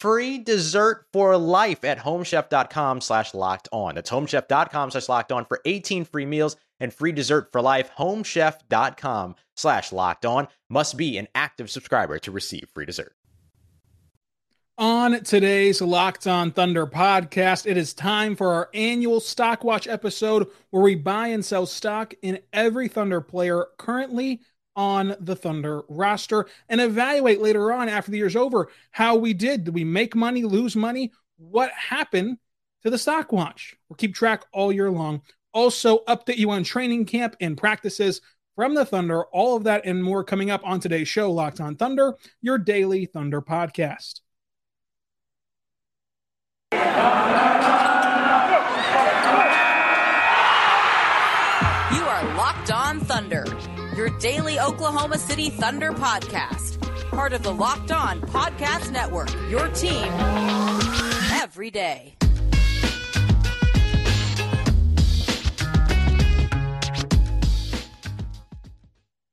free dessert for life at homechef.com slash locked on. That's homechef.com slash locked on for 18 free meals and free dessert for life. Homechef.com slash locked on must be an active subscriber to receive free dessert. On today's Locked On Thunder podcast, it is time for our annual Stock Watch episode where we buy and sell stock in every Thunder player currently on the Thunder roster and evaluate later on after the year's over how we did. Did we make money, lose money? What happened to the stock watch? We'll keep track all year long. Also, update you on training camp and practices from the Thunder. All of that and more coming up on today's show, Locked on Thunder, your daily Thunder podcast. Daily Oklahoma City Thunder podcast. Part of the Locked On Podcast Network. Your team every day.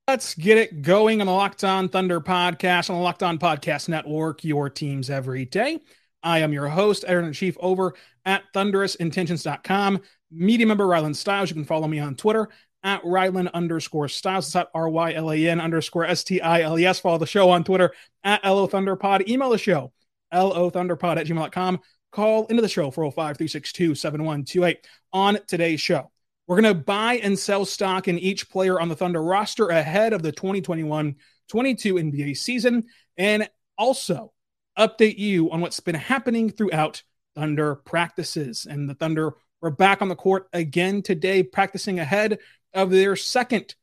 Let's get it going on the Locked On Thunder podcast on the Locked On Podcast Network, your teams every day. I am your host, editor in Chief, over at thunderousintentions.com. Media member Rylan Stiles. You can follow me on Twitter at Rylan underscore Stiles. It's at R Y L A N underscore S T I L E S. Follow the show on Twitter at LO Thunderpod. Email the show, LO Thunderpod at gmail.com. Call into the show 405 362 7128. On today's show, we're going to buy and sell stock in each player on the Thunder roster ahead of the 2021 22 NBA season and also update you on what's been happening throughout Thunder practices. And the Thunder were back on the court again today, practicing ahead of their second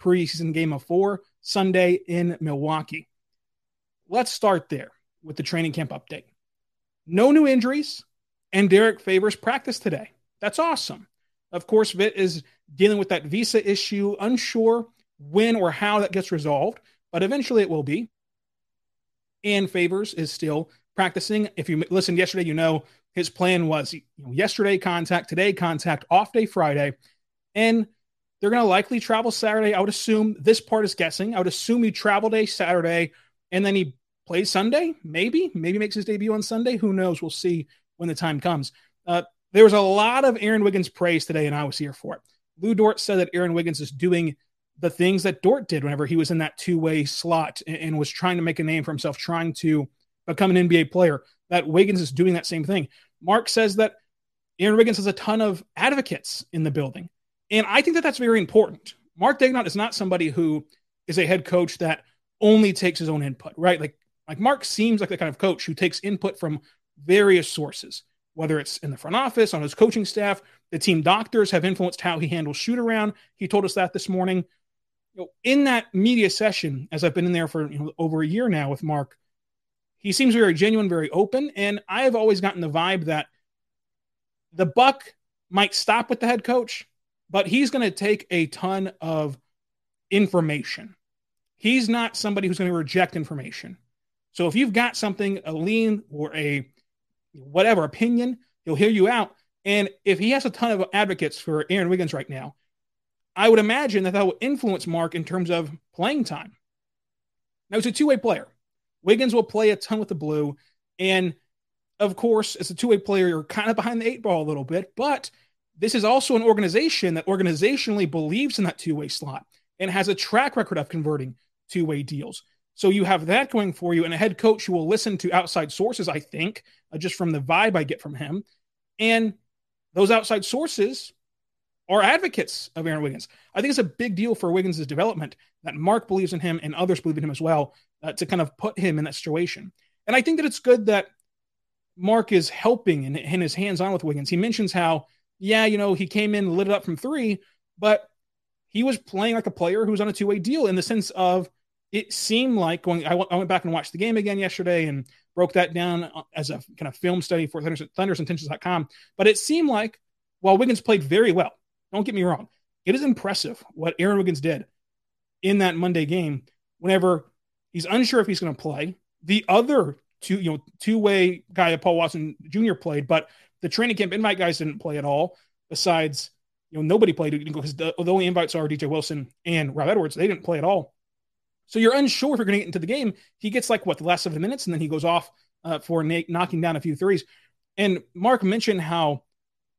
preseason game of four Sunday in Milwaukee. Let's start there with the training camp update. No new injuries, and Derrick Favors practiced today. That's awesome. Of course, Vit is dealing with that visa issue, unsure when or how that gets resolved, but eventually it will be. And Favors is still practicing. If you listened yesterday, you know his plan was yesterday contact, today contact, off day Friday. And they're going to likely travel Saturday. I would assume this part is guessing. I would assume he travel day Saturday and then he plays Sunday. Maybe, maybe makes his debut on Sunday. Who knows? We'll see when the time comes. Uh, there was a lot of Aaron Wiggins praise today, and I was here for it. Lu Dort said that Aaron Wiggins is doing the things that Dort did whenever he was in that two way slot and, and was trying to make a name for himself, trying to become an NBA player. That Wiggins is doing that same thing. Mark says that Aaron Wiggins has a ton of advocates in the building. And I think that that's very important. Mark Daigneault is not somebody who is a head coach that only takes his own input, right? Like, like Mark seems like the kind of coach who takes input from various sources, whether it's in the front office, on his coaching staff. The team doctors have influenced how he handles shoot around. He told us that this morning. You know, in that media session, as I've been in there for you know, over a year now with Mark, he seems very genuine, very open. And I have always gotten the vibe that the buck might stop with the head coach, but he's going to take a ton of information. He's not somebody who's going to reject information. So if you've got something, a lean or a whatever opinion, he'll hear you out. And if he has a ton of advocates for Aaron Wiggins right now, I would imagine that that will influence Mark in terms of playing time. Now, he's a two way player. Wiggins will play a ton with the blue. And of course, as a two way player, you're kind of behind the eight ball a little bit, but this is also an organization that organizationally believes in that two way slot and has a track record of converting two way deals. So you have that going for you, and a head coach who will listen to outside sources, I think, uh, just from the vibe I get from him. And those outside sources are advocates of Aaron Wiggins. I think it's a big deal for Wiggins' development that Mark believes in him and others believe in him as well uh, to kind of put him in that situation. And I think that it's good that Mark is helping and, and his hands on with Wiggins. He mentions how, yeah, you know, he came in, lit it up from three, but he was playing like a player who was on a two way deal in the sense of it seemed like going. I, w- I went back and watched the game again yesterday and broke that down uh, as a kind of film study for thunderousintentions.com. But it seemed like while Wiggins played very well, don't get me wrong, it is impressive what Aaron Wiggins did in that Monday game. Whenever he's unsure if he's going to play, the other two, you know, two way guy, that Paul Watson Jr. played, but the training camp invite guys didn't play at all. Besides, you know, nobody played because the, the only invites are DJ Wilson and Rob Edwards. They didn't play at all. So you're unsure if you're going to get into the game. He gets like what the last seven minutes, and then he goes off uh, for knocking down a few threes. And Mark mentioned how,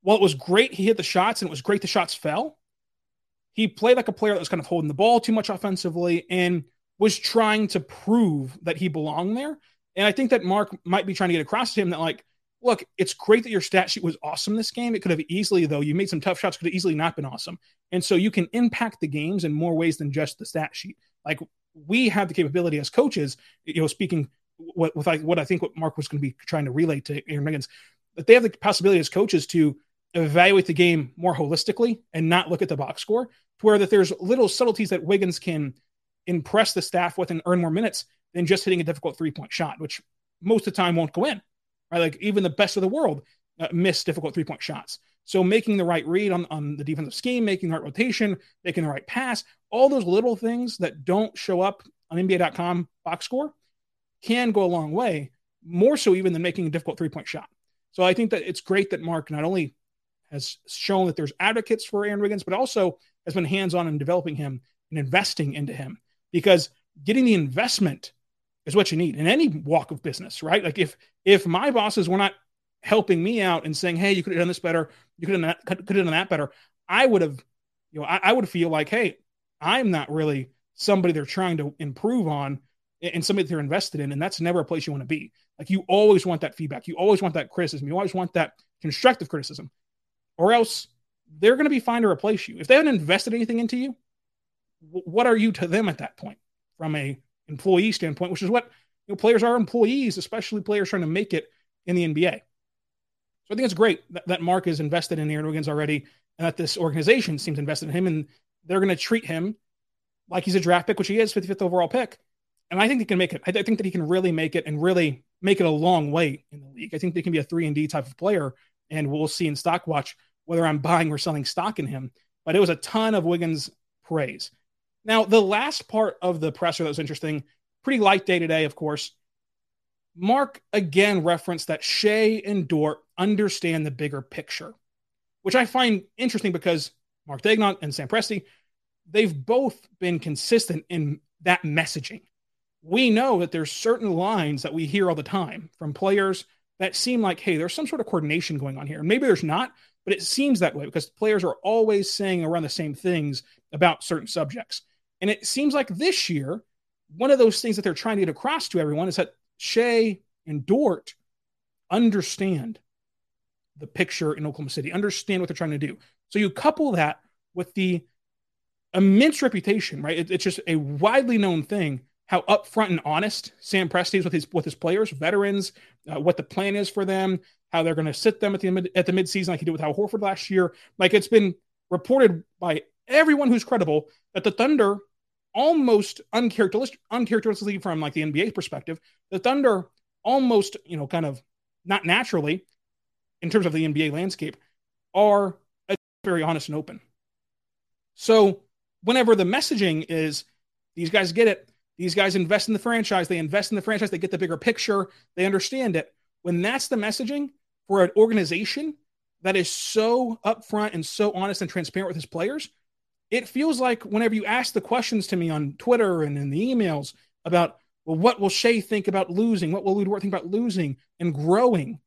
while it was great, he hit the shots, and it was great the shots fell. He played like a player that was kind of holding the ball too much offensively and was trying to prove that he belonged there. And I think that Mark might be trying to get across to him that like, look, it's great that your stat sheet was awesome this game. It could have easily, though, you made some tough shots, could have easily not been awesome. And so you can impact the games in more ways than just the stat sheet. Like we have the capability as coaches, you know, speaking what with I, what I think what Mark was going to be trying to relay to Aaron Wiggins, that they have the possibility as coaches to evaluate the game more holistically and not look at the box score, to where that there's little subtleties that Wiggins can impress the staff with and earn more minutes than just hitting a difficult three point shot, which most of the time won't go in. Right, like even the best of the world uh, miss difficult three point shots. So making the right read on, on the defensive scheme, making the right rotation, making the right pass, all those little things that don't show up on NBA.com box score can go a long way, more so even than making a difficult three point shot. So I think that it's great that Mark not only has shown that there's advocates for Aaron Wiggins, but also has been hands on in developing him and investing into him because getting the investment is what you need in any walk of business, right? Like if if my bosses were not helping me out and saying, "Hey, you could have done this better. You could have could have done that better," I would have, you know, I, I would feel like, "Hey, I'm not really somebody they're trying to improve on." and somebody they're invested in. And that's never a place you want to be. Like you always want that feedback. You always want that criticism. You always want that constructive criticism, or else they're going to be fine to replace you. If they haven't invested anything into you, what are you to them at that point from a employee standpoint, which is what you know, players are employees, especially players trying to make it in the NBA. So I think it's great that, that Mark is invested in Aaron Wiggins already, and that this organization seems invested in him, and they're going to treat him like he's a draft pick, which he is, 55th overall pick. And I think he can make it. I, think that he can really make it and really make it a long way in the league. I think they can be a three and D type of player, and we'll see in Stock Watch whether I'm buying or selling stock in him. But it was a ton of Wiggins praise. Now, the last part of the presser that was interesting, pretty light day today, of course, Mark again referenced that Shai and Dort understand the bigger picture, which I find interesting because Mark Daigneault and Sam Presti, they've both been consistent in that messaging. We know that there's certain lines that we hear all the time from players that seem like, hey, there's some sort of coordination going on here. And maybe there's not, but it seems that way because players are always saying around the same things about certain subjects. And it seems like this year, one of those things that they're trying to get across to everyone is that Shai and Dort understand the picture in Oklahoma City, understand what they're trying to do. So you couple that with the immense reputation, right? It, it's just a widely known thing how upfront and honest Sam Presti is with his with his players, veterans, uh, what the plan is for them, how they're going to sit them at the at the midseason, like he did with Al Horford last year. Like it's been reported by everyone who's credible that the Thunder almost uncharacteristic, uncharacteristically from like the NBA perspective, the Thunder almost, you know, kind of not naturally in terms of the NBA landscape are very honest and open. So whenever the messaging is these guys get it, these guys invest in the franchise, they invest in the franchise, they get the bigger picture, they understand it. When that's the messaging for an organization that is so upfront and so honest and transparent with his players. It feels like whenever you ask the questions to me on Twitter and in the emails about, well, what will Shai think about losing? What will Lu Dort think about losing and growing?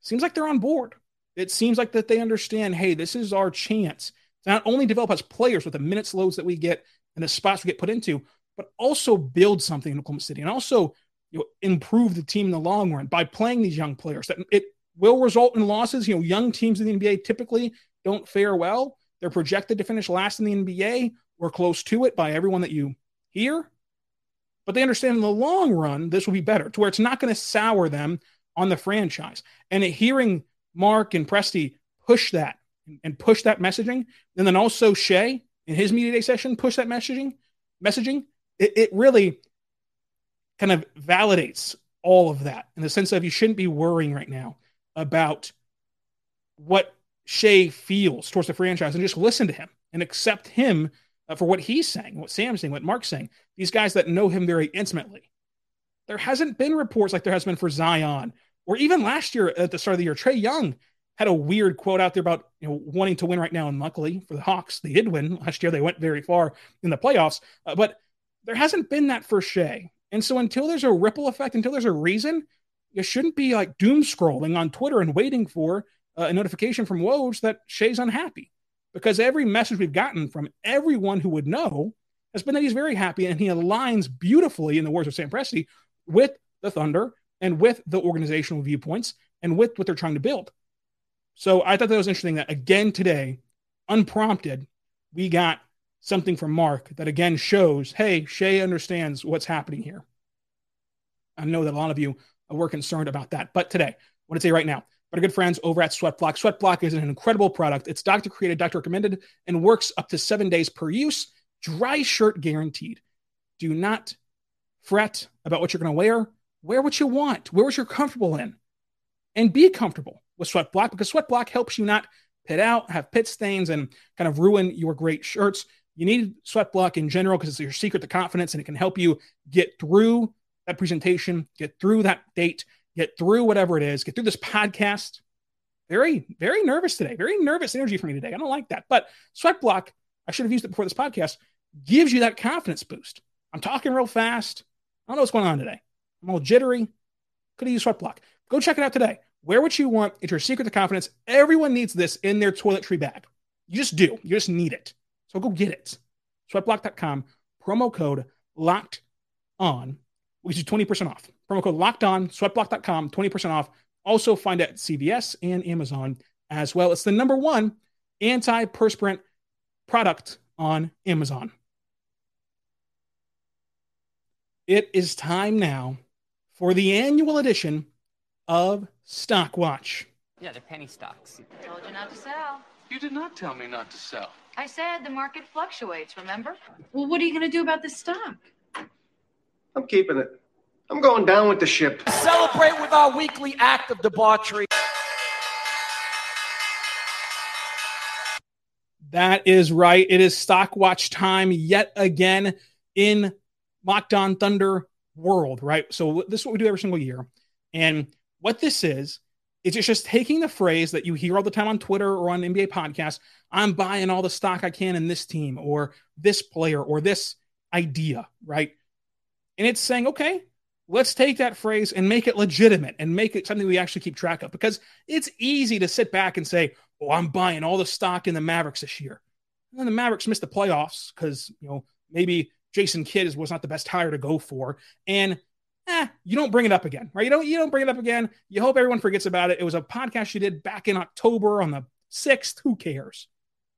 Seems like they're on board. It seems like that they understand, hey, this is our chance to not only develop as players with the minutes loads that we get and the spots we get put into, but also build something in Oklahoma City and also you know, improve the team in the long run by playing these young players. That it will result in losses. You know, young teams in the NBA typically don't fare well. They're projected to finish last in the NBA or close to it by everyone that you hear. But they understand in the long run, this will be better to where it's not going to sour them on the franchise. And hearing Mark and Presti push that and push that messaging, and then also Shai in his media day session push that messaging, messaging, it, it really kind of validates all of that in the sense of you shouldn't be worrying right now about what Shai feels towards the franchise and just listen to him and accept him uh, for what he's saying, what Sam's saying, what Mark's saying. These guys that know him very intimately. There hasn't been reports like there has been for Zion or even last year at the start of the year. Trae Young had a weird quote out there about you know wanting to win right now, and luckily for the Hawks, they did win last year. They went very far in the playoffs, uh, but there hasn't been that for Shai. And so until there's a ripple effect, until there's a reason, you shouldn't be like doom scrolling on Twitter and waiting for uh, a notification from Woj that Shai's unhappy. Because every message we've gotten from everyone who would know has been that he's very happy and he aligns beautifully, in the words of Sam Presti, with the Thunder and with the organizational viewpoints and with what they're trying to build. So I thought that was interesting that again today, unprompted, we got something from Mark that again shows, hey, Shai understands what's happening here. I know that a lot of you were concerned about that, but today, what I say right now, but our good friends over at Sweatblock. Sweatblock is an incredible product. It's doctor created, doctor recommended, and works up to seven days per use. Dry shirt guaranteed. Do not fret about what you're going to wear. Wear what you want. Wear what you're comfortable in, and be comfortable with Sweatblock because Sweatblock helps you not pit out, have pit stains, and kind of ruin your great shirts. You need sweat block in general because it's your secret to confidence and it can help you get through that presentation, get through that date, get through whatever it is, get through this podcast. Very, very nervous today. Very nervous energy for me today. I don't like that. But sweat block, I should have used it before this podcast, gives you that confidence boost. I'm talking real fast. I don't know what's going on today. I'm all jittery. Could have used sweat block. Go check it out today. Wear what you want. It's your secret to confidence. Everyone needs this in their toiletry bag. You just do. You just need it. So go get it. Sweatblock.com, promo code locked on. We you 20% off. Promo code locked on, sweatblock.com, 20% off. Also find it at CVS and Amazon as well. It's the number one antiperspirant product on Amazon. It is time now for the annual edition of Stockwatch. Yeah, they're penny stocks. I Told you not to sell. You did not tell me not to sell. I said the market fluctuates, remember? Well, what are you going to do about this stock? I'm keeping it. I'm going down with the ship. Celebrate with our weekly act of debauchery. That is right. It is stock watch time yet again in Locked On Thunder world, right? So this is what we do every single year. And what this is, is it's just taking the phrase that you hear all the time on Twitter or on NBA podcasts I'm buying all the stock I can in this team or this player or this idea, right? And it's saying, okay, let's take that phrase and make it legitimate and make it something we actually keep track of because it's easy to sit back and say, oh, I'm buying all the stock in the Mavericks this year. And then the Mavericks missed the playoffs because, you know, maybe Jason Kidd was not the best hire to go for. And eh, you don't bring it up again, right? You don't you don't bring it up again. You hope everyone forgets about it. It was a podcast you did back in October on the 6th. Who cares?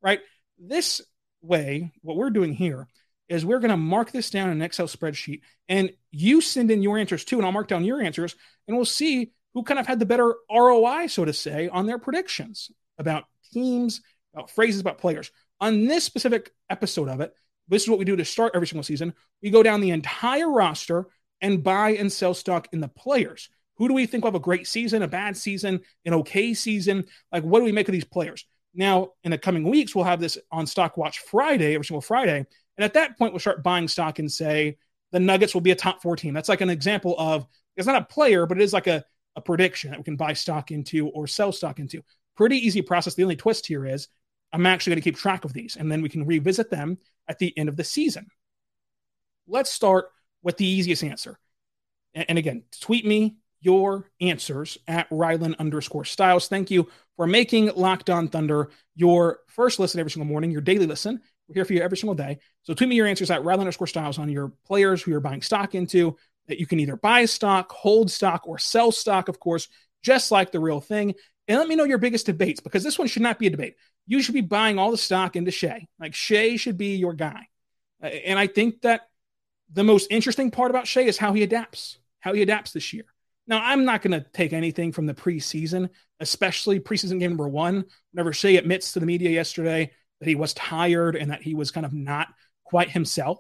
right? This way, what we're doing here is we're going to mark this down in an Excel spreadsheet and you send in your answers too, and I'll mark down your answers and we'll see who kind of had the better ROI, so to say, on their predictions about teams, about phrases, about players. On this specific episode of it, this is what we do to start every single season. We go down the entire roster and buy and sell stock in the players. Who do we think will have a great season, a bad season, an okay season? Like, what do we make of these players? Now, in the coming weeks, we'll have this on Stock Watch Friday, every single Friday. And at that point, we'll start buying stock and say the Nuggets will be a top four team. That's like an example of it's not a player, but it is like a, a prediction that we can buy stock into or sell stock into. pretty easy process. The only twist here is I'm actually going to keep track of these and then we can revisit them at the end of the season. Let's start with the easiest answer. And again, tweet me your answers at Rylan underscore Stiles. Thank you for making Locked On Thunder your first listen every single morning, your daily listen. We're here for you every single day. So tweet me your answers at Rylan underscore Stiles on your players who you're buying stock into that you can either buy stock, hold stock, or sell stock, of course, just like the real thing. And let me know your biggest debates because this one should not be a debate. You should be buying all the stock into Shai. Like Shai should be your guy. And I think that the most interesting part about Shai is how he adapts, how he adapts this year. Now, I'm not going to take anything from the preseason, especially preseason game number one. Whenever Shai admits to the media yesterday that he was tired and that he was kind of not quite himself,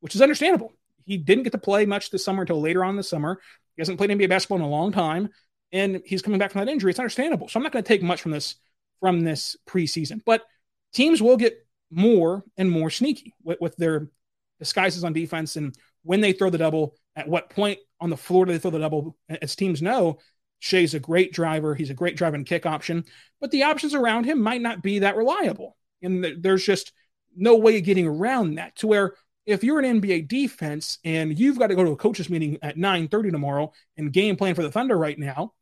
which is understandable. He didn't get to play much this summer until later on the summer. He hasn't played NBA basketball in a long time, and he's coming back from that injury. It's understandable. So I'm not going to take much from this from this preseason. But teams will get more and more sneaky with, with their disguises on defense and when they throw the double, at what point on the floor do they throw the double? As teams know, Shai's a great driver. He's a great drive and kick option, but the options around him might not be that reliable. And there's just no way of getting around that to where if you're an NBA defense and you've got to go to a coaches meeting at 9:30 tomorrow and game plan for the Thunder right now,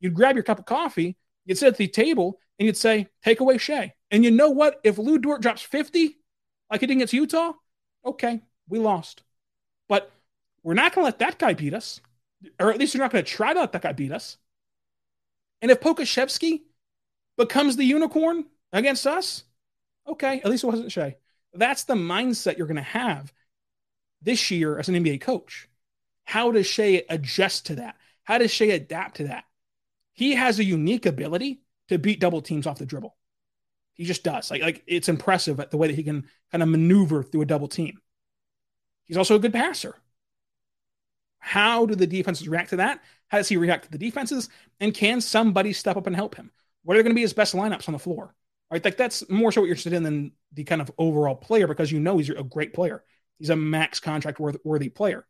you'd grab your cup of coffee, you'd sit at the table, and you'd say, "Take away Shai." And you know what? If Lu Dort drops 50, like he did against Utah, okay, we lost. But we're not going to let that guy beat us, or at least we're not going to try to let that guy beat us. And if Pokusevski becomes the unicorn against us, okay, at least it wasn't Shai. That's the mindset you're going to have this year as an NBA coach. How does Shai adjust to that? How does Shai adapt to that? He has a unique ability to beat double teams off the dribble. He just does. Like, like it's impressive at the way that he can kind of maneuver through a double team. He's also a good passer. How do the defenses react to that? How does he react to the defenses? And can somebody step up and help him? What are going to be his best lineups on the floor? Right, like that's more so what you're interested in than the kind of overall player because you know he's a great player. He's a max contract worthy player.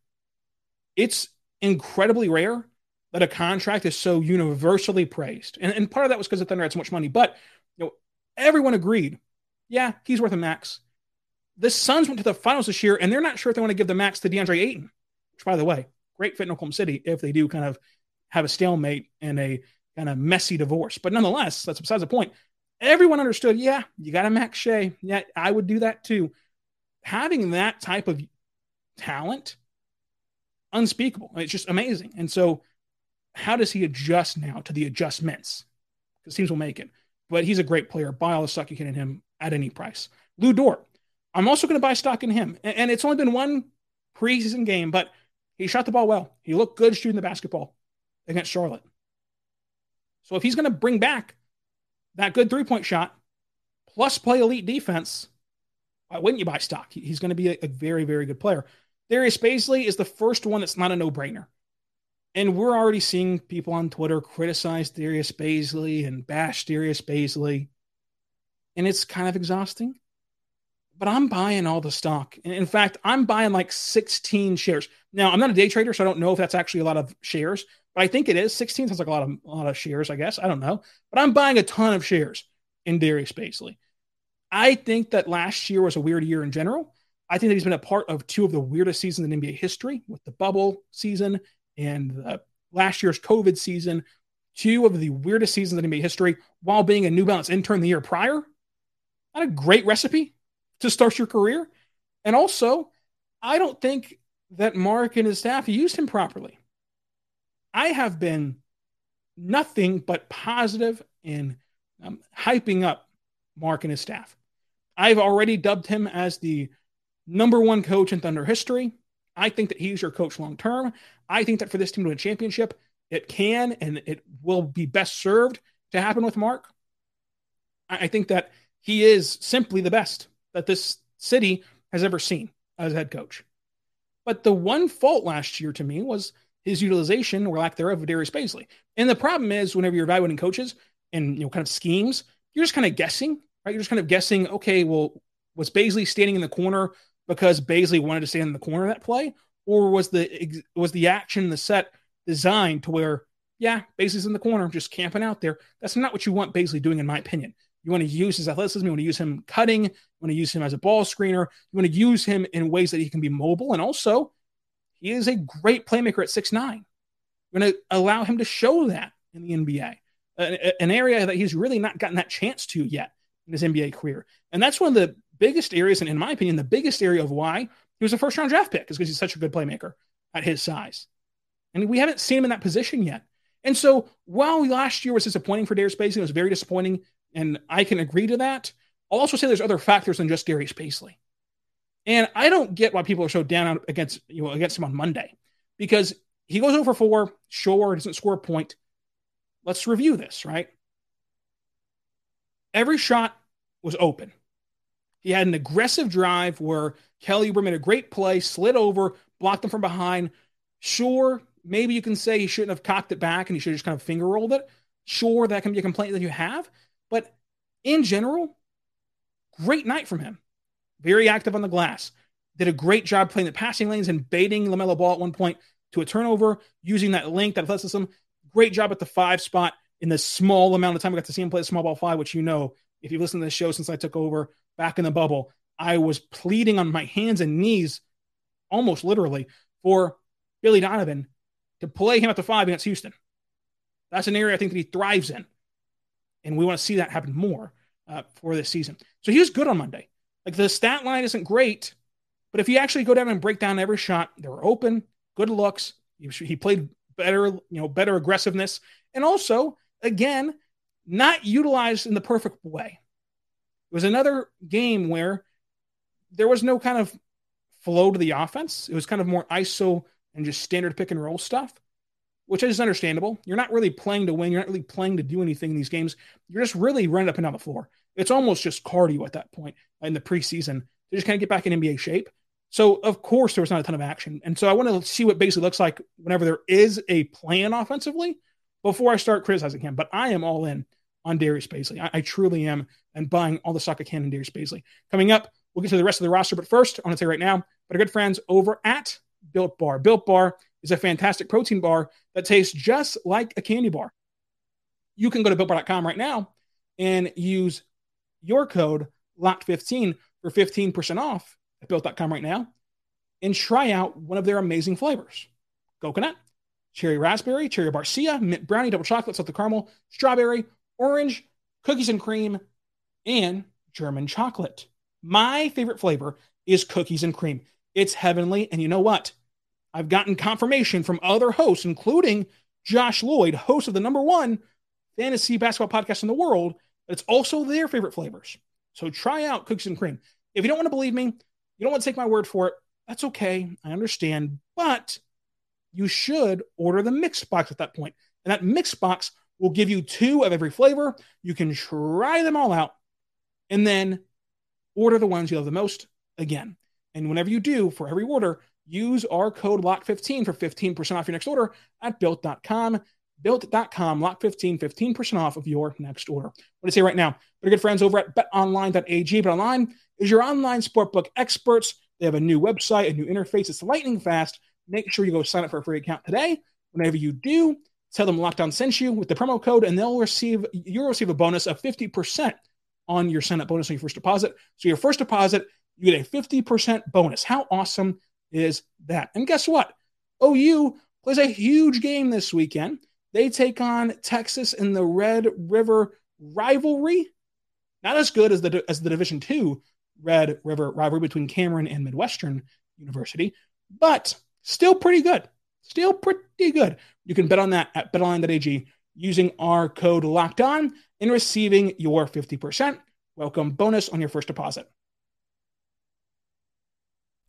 It's incredibly rare that a contract is so universally praised, and, and part of that was because the Thunder had so much money. But you know, everyone agreed, yeah, he's worth a max. The Suns went to the finals this year, and they're not sure if they want to give the max to DeAndre Ayton, which, by the way, great fit in Oklahoma City if they do kind of have a stalemate and a kind of messy divorce. But nonetheless, that's besides the point. Everyone understood, yeah, you got a Max Shai. Yeah, I would do that too. Having that type of talent, unspeakable. It's just amazing. And so, how does he adjust now to the adjustments? Because teams will make it. But he's a great player. Buy all the stock you can in him at any price. Lu Dort. I'm also going to buy stock in him. And it's only been one preseason game, but he shot the ball well. He looked good shooting the basketball against Charlotte. So if he's going to bring back that good three point shot, plus play elite defense, why wouldn't you buy stock? He's going to be a, a very, very good player. Darius Bazley is the first one that's not a no brainer. And we're already seeing people on Twitter criticize Darius Bazley and bash Darius Bazley. And it's kind of exhausting but I'm buying all the stock. In fact, I'm buying like 16 shares. Now, I'm not a day trader, so I don't know if that's actually a lot of shares, I think it is. 16 sounds like a lot of a lot of shares, I guess. I don't know. But I'm buying a ton of shares in Darius Bazley. I think that last year was a weird year in general. I think that he's been a part of two of the weirdest seasons in NBA history with the bubble season and last year's COVID season. Two of the weirdest seasons in NBA history while being a New Balance intern the year prior. Not a great recipe to start your career. And also, I don't think that Mark and his staff used him properly. I have been nothing but positive in um, hyping up Mark and his staff. I've already dubbed him as the number one coach in Thunder history. I think that he's your coach long term. I think that for this team to win a championship, it can and it will be best served to happen with Mark. I think that he is simply the best that this city has ever seen as head coach. But the one fault last year to me was his utilization or lack thereof of Darius Bazley. And the problem is whenever you're evaluating coaches and you know kind of schemes, you're just kind of guessing, right? You're just kind of guessing, okay, well, was Bazley standing in the corner because Bazley wanted to stand in the corner of that play? Or was the was the action, the set designed to where Yeah, Bazley's in the corner, just camping out there. That's not what you want Bazley doing, in my opinion. You want to use his athleticism. You want to use him cutting. You want to use him as a ball screener. You want to use him in ways that he can be mobile. And also, he is a great playmaker at six nine. You're going to allow him to show that in the NBA, an area that he's really not gotten that chance to yet in his NBA career. And that's one of the biggest areas, and in my opinion, the biggest area of why he was a first round draft pick is because he's such a good playmaker at his size. And we haven't seen him in that position yet. And so while last year was disappointing for Darius Bazley, it was very disappointing, and I can agree to that. I'll also say there's other factors than just Darius Bazley. And I don't get why people are so down against you know against him on Monday because he goes over four, sure, doesn't score a point. Let's review this, right? Every shot was open. He had an aggressive drive where Kelly Oubre made a great play, slid over, blocked him from behind. Sure, maybe you can say he shouldn't have cocked it back and he should have just kind of finger rolled it. Sure, that can be a complaint that you have. But in general, great night from him. Very active on the glass. Did a great job playing the passing lanes and baiting LaMelo Ball at one point to a turnover, using that length, that athleticism. Great job at the five spot in the small amount of time I got to see him play the small ball five, which you know, if you've listened to the show since I took over back in the bubble, I was pleading on my hands and knees, almost literally, for Billy Donovan to play him at the five against Houston. That's an area I think that he thrives in. And we want to see that happen more uh, for this season. So he was good on Monday. Like the stat line isn't great, but if you actually go down and break down every shot, they were open, good looks. He, he played better, you know, better aggressiveness. And also, again, not utilized in the perfect way. It was another game where there was no kind of flow to the offense. It was kind of more ISO and just standard pick and roll stuff, which is understandable. You're not really playing to win. You're not really playing to do anything in these games. You're just really running up and down the floor. It's almost just cardio at that point in the preseason to just kind of get back in NBA shape. So of course there was not a ton of action, and so I want to see what Bazley looks like whenever there is a plan offensively before I start criticizing him. But I am all in on Darius Bazley. I, I truly am, and buying all the stock I can in Darius Bazley. Coming up, we'll get to the rest of the roster, but first I want to say right now, but our good friends over at Built Bar. Built Bar is a fantastic protein bar that tastes just like a candy bar. You can go to builtbar.com right now and use your code LOCKED15 for 15% off at built.com right now and try out one of their amazing flavors coconut, cherry raspberry, cherry barcia, mint brownie, double chocolate, salted caramel, strawberry, orange, cookies and cream, and German chocolate. My favorite flavor is cookies and cream. It's heavenly. And you know what? I've gotten confirmation from other hosts, including Josh Lloyd, host of the number one fantasy basketball podcast in the world, it's also their favorite flavors. So try out cookies and cream. If you don't want to believe me, you don't want to take my word for it, that's okay. I understand. But you should order the mix box at that point. And that mix box will give you two of every flavor. You can try them all out and then order the ones you love the most again. And whenever you do, for every order, use our code LOCK15 for 15% off your next order at built.com. Built.com, lock15, 15% off of your next order. What I say right now, but good friends over at betonline.ag. BetOnline is your online sportbook experts. They have a new website, a new interface. It's lightning fast. Make sure you go sign up for a free account today. Whenever you do, tell them Locked On sent you with the promo code, and they'll receive you'll receive a bonus of 50% on your sign up bonus on your first deposit. So your first deposit you get a 50% bonus. How awesome is that? And guess what? OU plays a huge game this weekend. They take on Texas in the Red River rivalry. Not as good as the as the Division Two Red River rivalry between Cameron and Midwestern University, but still pretty good. Still pretty good. You can bet on that at betonline.ag using our code locked on and receiving your 50% welcome bonus on your first deposit.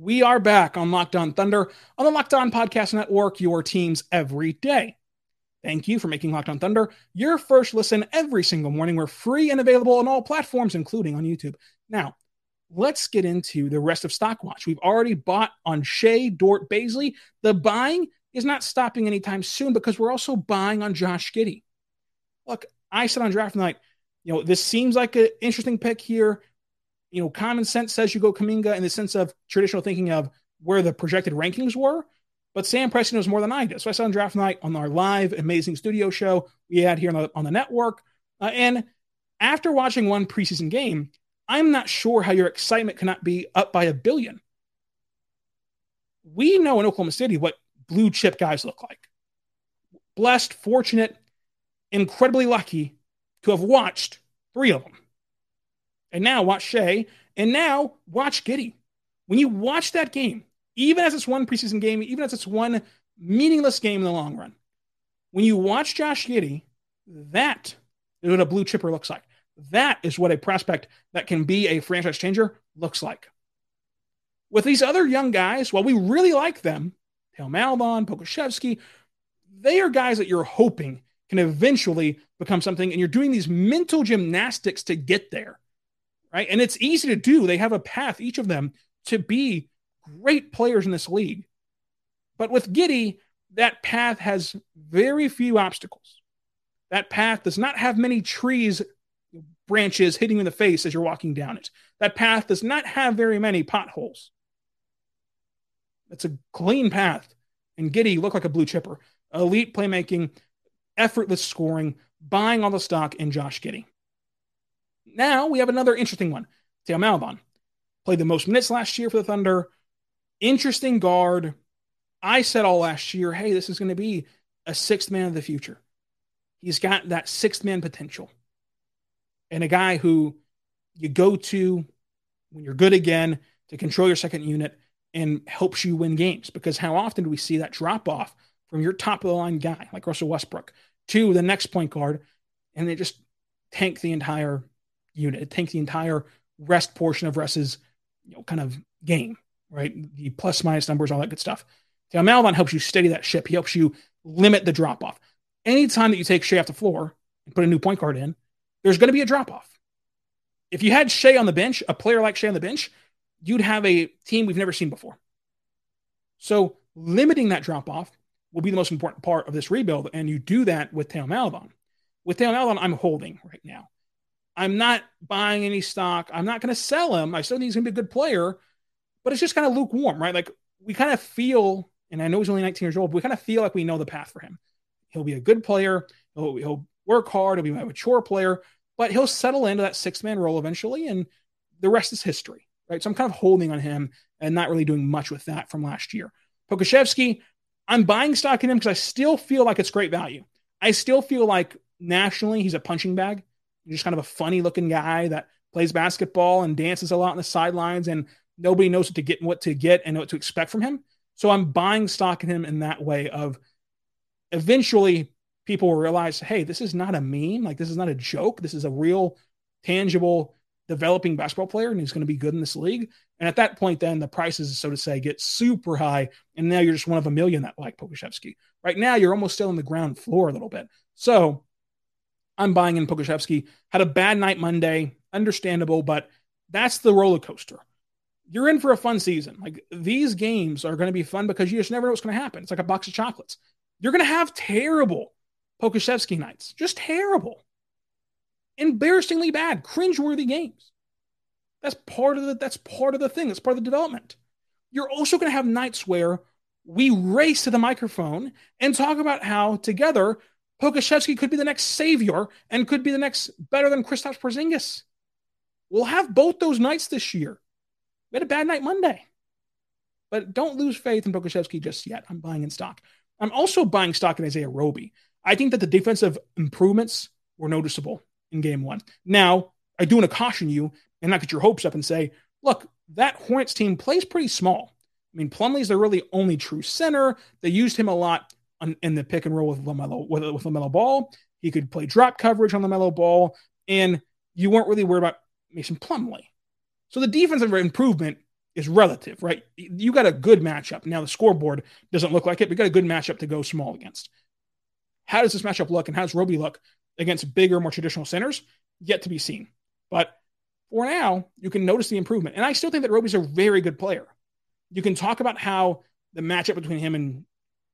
We are back on Locked On Thunder on the Locked On Podcast Network, your teams every day. Thank you for making Locked On Thunder your first listen every single morning. We're free and available on all platforms, including on YouTube. Now, let's get into the rest of Stockwatch. We've already bought on Shai, Dort, Bazley. The buying is not stopping anytime soon because we're also buying on Josh Giddey. Look, I said on draft night, you know, this seems like an interesting pick here you know, common sense says you go Kuminga in the sense of traditional thinking of where the projected rankings were. But Sam Presti knows more than I do. So I saw on draft night on our live amazing studio show we had here on the, on the network. Uh, and after watching one preseason game, I'm not sure how your excitement cannot be up by a billion. We know in Oklahoma City what blue chip guys look like. Blessed, fortunate, incredibly lucky to have watched three of them. And now watch Shai. And now watch Giddey. When you watch that game, even as it's one preseason game, even as it's one meaningless game in the long run, when you watch Josh Giddey, that is what a blue chipper looks like. That is what a prospect that can be a franchise changer looks like. With these other young guys, while we really like them, Theo Maledon, Pokusevski, they are guys that you're hoping can eventually become something, and you're doing these mental gymnastics to get there right? And it's easy to do. They have a path, each of them, to be great players in this league. But with Giddey, that path has very few obstacles. That path does not have many trees, branches hitting you in the face as you're walking down it. That path does not have very many potholes. It's a clean path. And Giddey looked like a blue chipper. Elite playmaking, effortless scoring, buying all the stock in Josh Giddey. Now we have another interesting one. Theo Maledon played the most minutes last year for the Thunder. Interesting guard. I said all last year, hey, this is going to be a sixth man of the future. He's got that sixth man potential. And a guy who you go to when you're good again to control your second unit and helps you win games. Because how often do we see that drop off from your top of the line guy like Russell Westbrook to the next point guard and they just tank the entire unit. It takes the entire rest portion of Russ's you know, kind of game, right? The plus minus numbers, all that good stuff. Now, Maledon helps you steady that ship. He helps you limit the drop off. Anytime that you take Shai off the floor and put a new point guard in, there's going to be a drop off. If you had Shai on the bench, a player like Shai on the bench, you'd have a team we've never seen before. So limiting that drop off will be the most important part of this rebuild. And you do that with Theo Maledon. With Theo Maledon, I'm holding right now. I'm not buying any stock. I'm not going to sell him. I still think he's going to be a good player, but it's just kind of lukewarm, right? Like we kind of feel, and I know he's only 19 years old, but we kind of feel like we know the path for him. He'll be a good player. He'll, he'll work hard. He'll be a mature player, but he'll settle into that six man role eventually, and the rest is history, right? So I'm kind of holding on him and not really doing much with that from last year. Pokusevski, I'm buying stock in him because I still feel like it's great value. I still feel like nationally he's a punching bag just kind of a funny looking guy that plays basketball and dances a lot on the sidelines, and nobody knows what to get, what to get, and what to expect from him. So I'm buying stock in him in that way. Of eventually, people will realize, hey, this is not a meme. Like this is not a joke. This is a real, tangible, developing basketball player, and he's going to be good in this league. And at that point, then the prices, so to say, get super high, and now you're just one of a million that like Pokusevski. Right now, you're almost still on the ground floor a little bit. So I'm buying in Pokusevski. Had a bad night Monday, understandable, but that's the roller coaster. You're in for a fun season. Like these games are going to be fun because you just never know what's going to happen. It's like a box of chocolates. You're going to have terrible Pokusevski nights, just terrible, embarrassingly bad, cringeworthy games. That's part of the that's part of the thing. That's part of the development. You're also going to have nights where we race to the microphone and talk about how together Pokusevski could be the next savior and could be the next better than Kristaps Porzingis. We'll have both those nights this year. We had a bad night Monday. But don't lose faith in Pokusevski just yet. I'm buying in stock. I'm also buying stock in Isaiah Roby. I think that the defensive improvements were noticeable in game one. Now, I do want to caution you and not get your hopes up and say, look, that Hornets team plays pretty small. I mean, Plumlee's their really only true center. They used him a lot in the pick and roll with LaMelo with, with LaMelo Ball. He could play drop coverage on the LaMelo Ball, and you weren't really worried about Mason Plumlee. So the defensive improvement is relative, right? You got a good matchup. Now the scoreboard doesn't look like it, but you got a good matchup to go small against. How does this matchup look and how does Roby look against bigger, more traditional centers? Yet to be seen. But for now, you can notice the improvement. And I still think that Roby's a very good player. You can talk about how the matchup between him and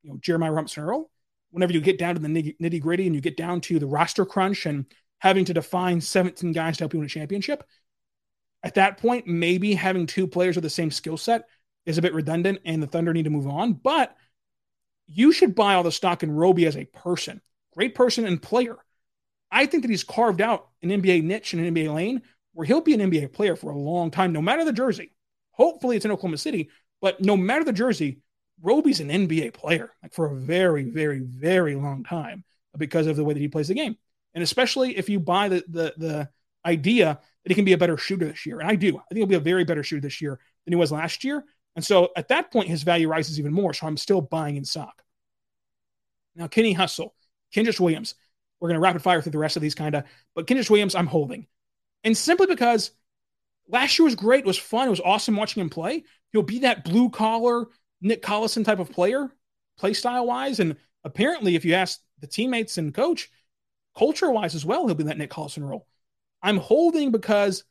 you know Jeremiah Robinson Earl, whenever you get down to the nitty gritty and you get down to the roster crunch and having to define 17 guys to help you win a championship, at that point, maybe having two players with the same skill set is a bit redundant and the Thunder need to move on. But you should buy all the stock in Roby as a person, great person and player. I think that he's carved out an NBA niche and an NBA lane where he'll be an NBA player for a long time, no matter the jersey. Hopefully it's in Oklahoma City, but no matter the jersey, Roby's an NBA player like for a very, very, very long time because of the way that he plays the game. And especially if you buy the the the idea that he can be a better shooter this year. And I do. I think he'll be a very better shooter this year than he was last year. And so at that point, his value rises even more. So I'm still buying in stock. Now, Kenny Hustle, Kenrich Williams. We're going to rapid fire through the rest of these kind of, but Kenrich Williams, I'm holding. And simply because last year was great, was fun, it was awesome watching him play. He'll be that blue collar, Nick Collison type of player, play style wise. And apparently, if you ask the teammates and coach, culture wise as well, he'll be that Nick Collison role. I'm holding because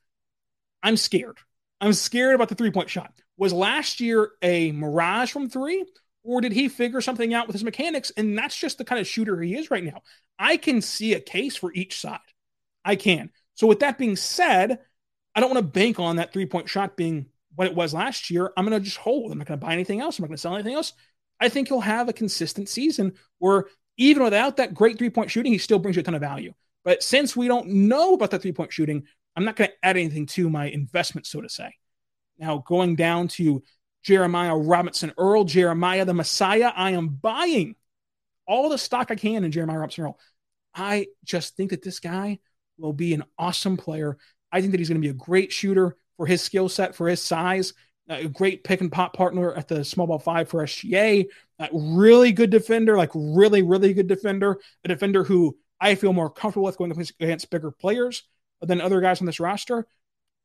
I'm scared. I'm scared about the three point shot. Was last year a mirage from three, or did he figure something out with his mechanics? And that's just the kind of shooter he is right now. I can see a case for each side. I can. So, with that being said, I don't want to bank on that three point shot being what it was last year. I'm going to just hold. I'm not going to buy anything else. I'm not going to sell anything else. I think he'll have a consistent season where even without that great three point shooting, he still brings you a ton of value. But since we don't know about the three point shooting, I'm not going to add anything to my investment, so to say. Now, going down to Jeremiah Robinson Earl, Jeremiah the Messiah, I am buying all the stock I can in Jeremiah Robinson Earl. I just think that this guy will be an awesome player. I think that he's going to be a great shooter for his skill set, for his size, a great pick and pop partner at the small ball five for SGA, a really good defender, like really, really good defender, a defender who I feel more comfortable with going against bigger players than other guys on this roster.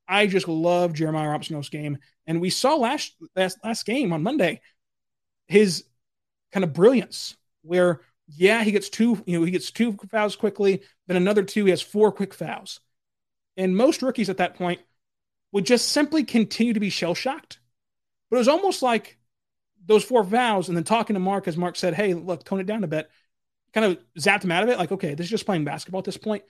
I just love Jeremiah Robinson's game, and we saw last last last game on Monday his kind of brilliance. Where yeah, he gets two, you know, he gets two fouls quickly, then another two, he has four quick fouls, and most rookies at that point would just simply continue to be shell shocked. But it was almost like those four fouls, and then talking to Mark as Mark said, "Hey, look, tone it down a bit." kind of zapped him out of it. Like, okay, this is just playing basketball at this point.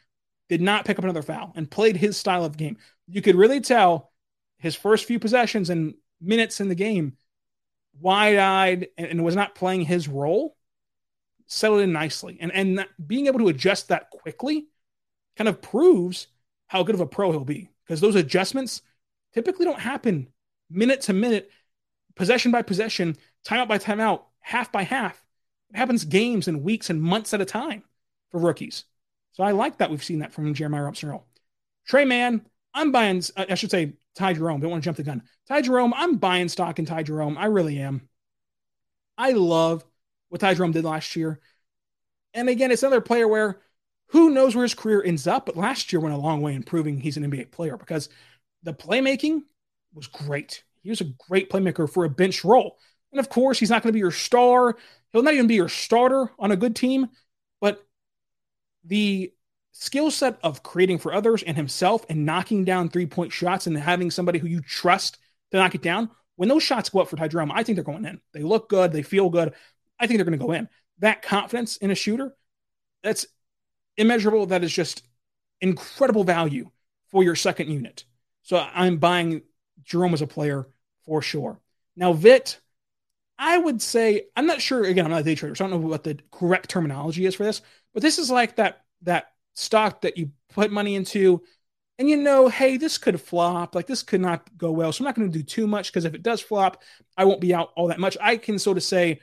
Did not pick up another foul and played his style of game. You could really tell his first few possessions and minutes in the game, wide eyed and, was not playing his role, settled in nicely. And, and being able to adjust that quickly kind of proves how good of a pro he'll be because those adjustments typically don't happen minute to minute, possession by possession, timeout by timeout, half by half. It happens games and weeks and months at a time for rookies. So I like that we've seen that from Jeremiah Robinson Earl. Tre Mann, I'm buying, uh, I should say Ty Jerome. Don't want to jump the gun. Ty Jerome, I'm buying stock in Ty Jerome. I really am. I love what Ty Jerome did last year. And again, it's another player where who knows where his career ends up, but last year went a long way in proving he's an NBA player because the playmaking was great. He was a great playmaker for a bench role. And of course, he's not going to be your star. He'll not even be your starter on a good team, but the skill set of creating for others and himself and knocking down three point shots and having somebody who you trust to knock it down. When those shots go up for Ty Jerome, I think they're going in. They look good. They feel good. I think they're going to go in. That confidence in a shooter, that's immeasurable. That is just incredible value for your second unit. So I'm buying Jerome as a player for sure. Now, Vit, I would say I'm not sure. Again, I'm not a day trader, so I don't know what the correct terminology is for this. But this is like that that stock that you put money into, and you know, hey, this could flop. Like this could not go well. So I'm not going to do too much because if it does flop, I won't be out all that much. I can sort of say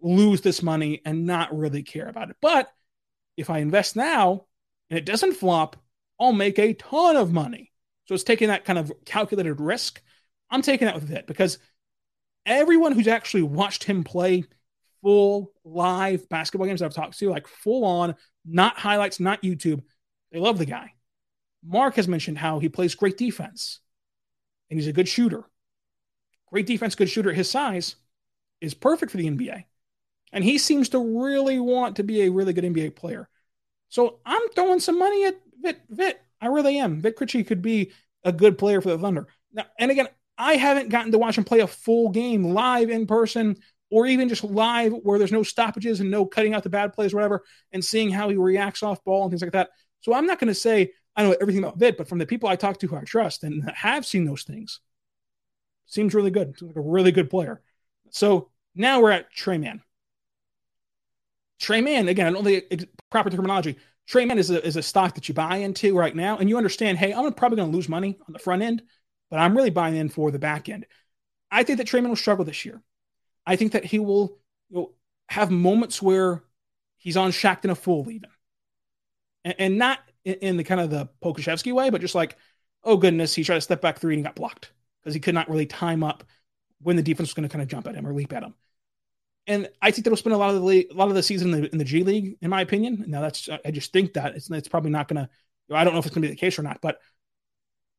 lose this money and not really care about it. But if I invest now and it doesn't flop, I'll make a ton of money. So it's taking that kind of calculated risk. I'm taking that with it because everyone who's actually watched him play full live basketball games that I've talked to, like full on, not highlights, not YouTube, they love the guy. Mark has mentioned how he plays great defense and he's a good shooter. great defense, good shooter his size, is perfect for the NBA. And he seems to really want to be a really good NBA player. So I'm throwing some money at Vit. Vit. I really am. Vit Krejci could be a good player for the Thunder. Now, and again, I haven't gotten to watch him play a full game live in person or even just live where there's no stoppages and no cutting out the bad plays, or whatever, and seeing how he reacts off ball and things like that. So I'm not going to say I know everything about Vit, but from the people I talk to who I trust and have seen those things, seems really good. Seems like a really good player. So now we're at Tre Mann. Tre Mann, again, I don't the proper terminology. Tre Mann is a, is a stock that you buy into right now, and you understand, hey, I'm probably going to lose money on the front end, but I'm really buying in for the back end. I think that Tre Mann will struggle this year. I think that he will you know, have moments where he's on Shaqtin' a fool even, and, and not in, in, the kind of the Pokusevski way, but just like, oh goodness, he tried to step back three and got blocked because he could not really time up when the defense was going to kind of jump at him or leap at him. And I think that'll spend a lot of the a lot of the season in the, in the G League, in my opinion. Now that's I just think that it's it's probably not going to. I don't know if it's going to be the case or not, but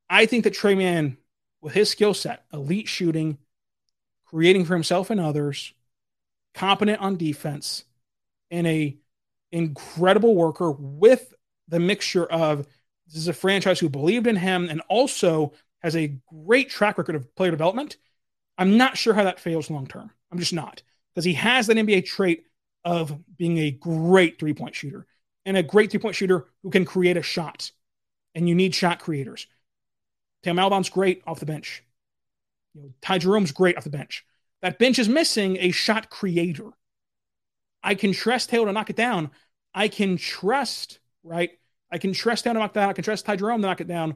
I think that Tre Mann, with his skill set, elite shooting, creating for himself and others, competent on defense, and a incredible worker with the mixture of this is a franchise who believed in him and also has a great track record of player development. I'm not sure how that fails long term. I'm just not because he has that NBA trait of being a great three point shooter and a great three point shooter who can create a shot. And you need shot creators. Theo Maledon's great off the bench. You know, Ty Jerome's great off the bench. That bench is missing a shot creator. I can trust Taylor to knock it down. I can trust, right? I can trust Taylor to knock it down. I can trust Ty Jerome to knock it down.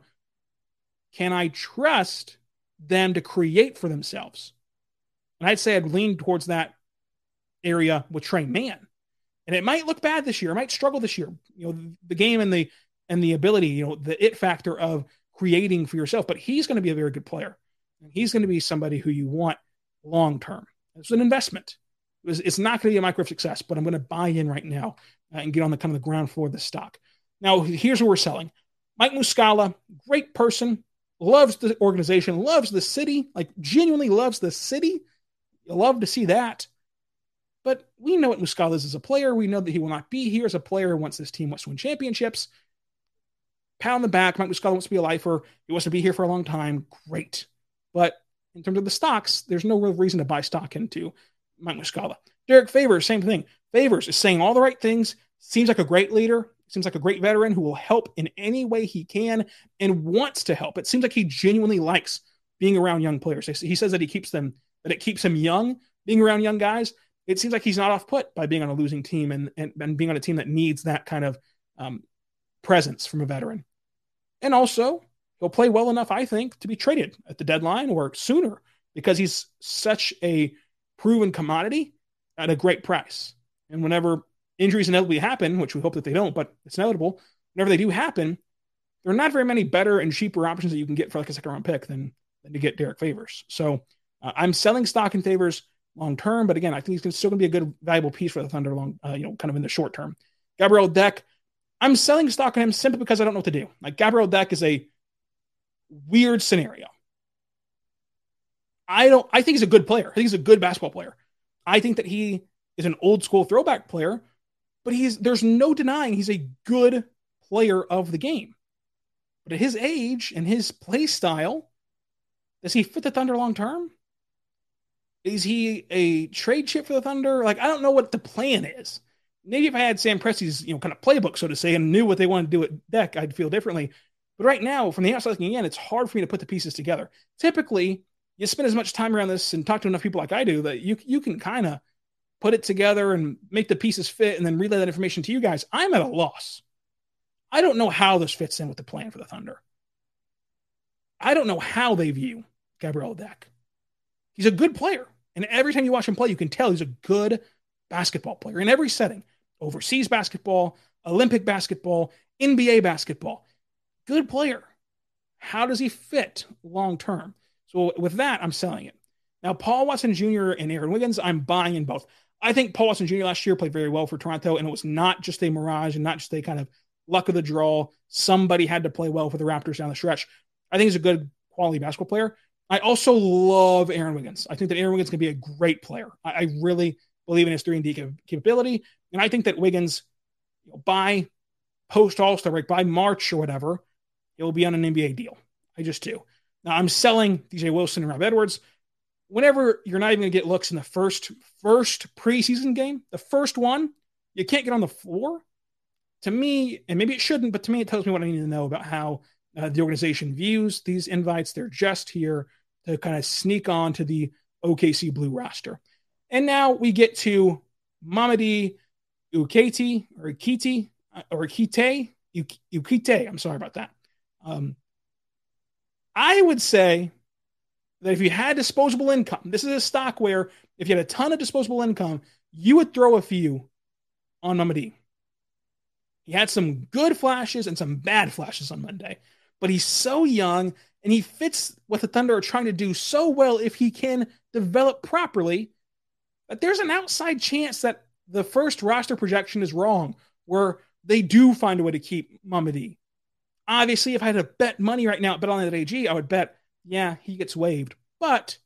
Can I trust them to create for themselves? And I'd say I'd lean towards that area with Tre Mann. And it might look bad this year. It might struggle this year. You know, the game and the and the ability, you know, the it factor of creating for yourself. But he's going to be a very good player. And he's going to be somebody who you want long term. It's an investment. It's not going to be a micro success, but I'm going to buy in right now uh, and get on the kind of the ground floor of the stock. Now, here's what we're selling. Mike Muscala, great person, loves the organization, loves the city, like genuinely loves the city. You love to see that. But we know what Muscala is as a player. We know that he will not be here as a player once this team wants to win championships. Pound the back. Mike Muscala wants to be a lifer. He wants to be here for a long time. Great. But in terms of the stocks, there's no real reason to buy stock into Mike Muscala. Derrick Favors, same thing. Favors is saying all the right things, seems like a great leader, seems like a great veteran who will help in any way he can and wants to help. It seems like he genuinely likes being around young players. He says that he keeps them, that it keeps him young, being around young guys. It seems like he's not off put by being on a losing team and, and, and being on a team that needs that kind of um, presence from a veteran. And also, he'll play well enough, I think, to be traded at the deadline or sooner because he's such a proven commodity at a great price. And whenever injuries inevitably happen, which we hope that they don't, but it's inevitable, whenever they do happen, there are not very many better and cheaper options that you can get for like a second round pick than, than to get Derrick Favors. So uh, I'm selling stock in Favors long term, but again, I think he's still going to be a good, valuable piece for the Thunder long, uh, you know, kind of in the short term. Gabriel Deck, I'm selling stock on him simply because I don't know what to do. Like Gabriel Deck is a weird scenario. I don't. I think he's a good player. I think he's a good basketball player. I think that he is an old school throwback player, but he's there's no denying he's a good player of the game. But at his age and his play style, does he fit the Thunder long term? Is he a trade chip for the Thunder? Like I don't know what the plan is. Maybe if I had Sam Presti's you know kind of playbook, so to say, and knew what they wanted to do at Deck, I'd feel differently. But right now, from the outside looking in, it's hard for me to put the pieces together. Typically, you spend as much time around this and talk to enough people like I do that you you can kind of put it together and make the pieces fit and then relay that information to you guys. I'm at a loss. I don't know how this fits in with the plan for the Thunder. I don't know how they view Gabriel Deck. He's a good player. And every time you watch him play, you can tell he's a good basketball player in every setting overseas basketball, Olympic basketball, NBA basketball. Good player. How does he fit long term? So with that, I'm selling it. Now, Paul Watson Jr. and Aaron Wiggins, I'm buying in both. I think Paul Watson Jr. last year played very well for Toronto, and it was not just a mirage and not just a kind of luck of the draw. Somebody had to play well for the Raptors down the stretch. I think he's a good quality basketball player. I also love Aaron Wiggins. I think that Aaron Wiggins can be a great player. I, I really believe in his 3 and D capability. And I think that Wiggins, you know, by post All Star break, by March or whatever, he'll be on an NBA deal. I just do. Now I'm selling DJ Wilson and Rob Edwards. Whenever you're not even going to get looks in the first first preseason game, the first one, you can't get on the floor. To me, and maybe it shouldn't, but to me, it tells me what I need to know about how uh, the organization views these invites. They're just here to kind of sneak on to the OKC Blue roster. And now we get to Mamadi Uketi or Ikiti uh, or Ikite, Ukite. I'm sorry about that. Um, I would say that if you had disposable income, this is a stock where if you had a ton of disposable income, you would throw a few on Mamadi. He had some good flashes and some bad flashes on Monday, but he's so young and he fits what the Thunder are trying to do so well if he can develop properly. But there's an outside chance that the first roster projection is wrong, where they do find a way to keep Mamadi. Obviously, if I had to bet money right now, bet on that AG, I would bet, yeah, he gets waived. But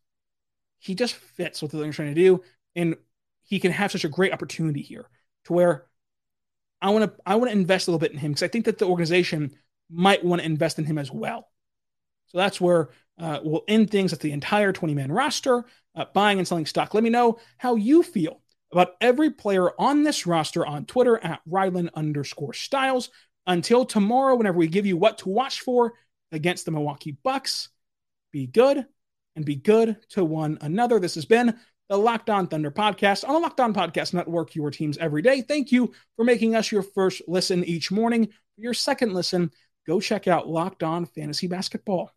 he just fits what the they're trying to do, and he can have such a great opportunity here to where I want to I want to invest a little bit in him because I think that the organization might want to invest in him as well. So that's where uh, we'll end things at the entire 20 man roster, uh, buying and selling stock. Let me know how you feel about every player on this roster on Twitter at Rylan underscore Stiles. Until tomorrow, whenever we give you what to watch for against the Milwaukee Bucks, be good and be good to one another. This has been the Locked On Thunder podcast on the Locked On Podcast Network, your teams every day. Thank you for making us your first listen each morning. Your second listen, go check out Locked On Fantasy Basketball.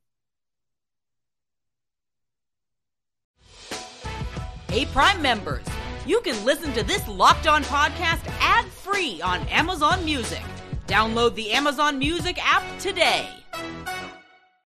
Hey, Prime members, you can listen to this Locked On podcast ad free on Amazon Music. Download the Amazon Music app today.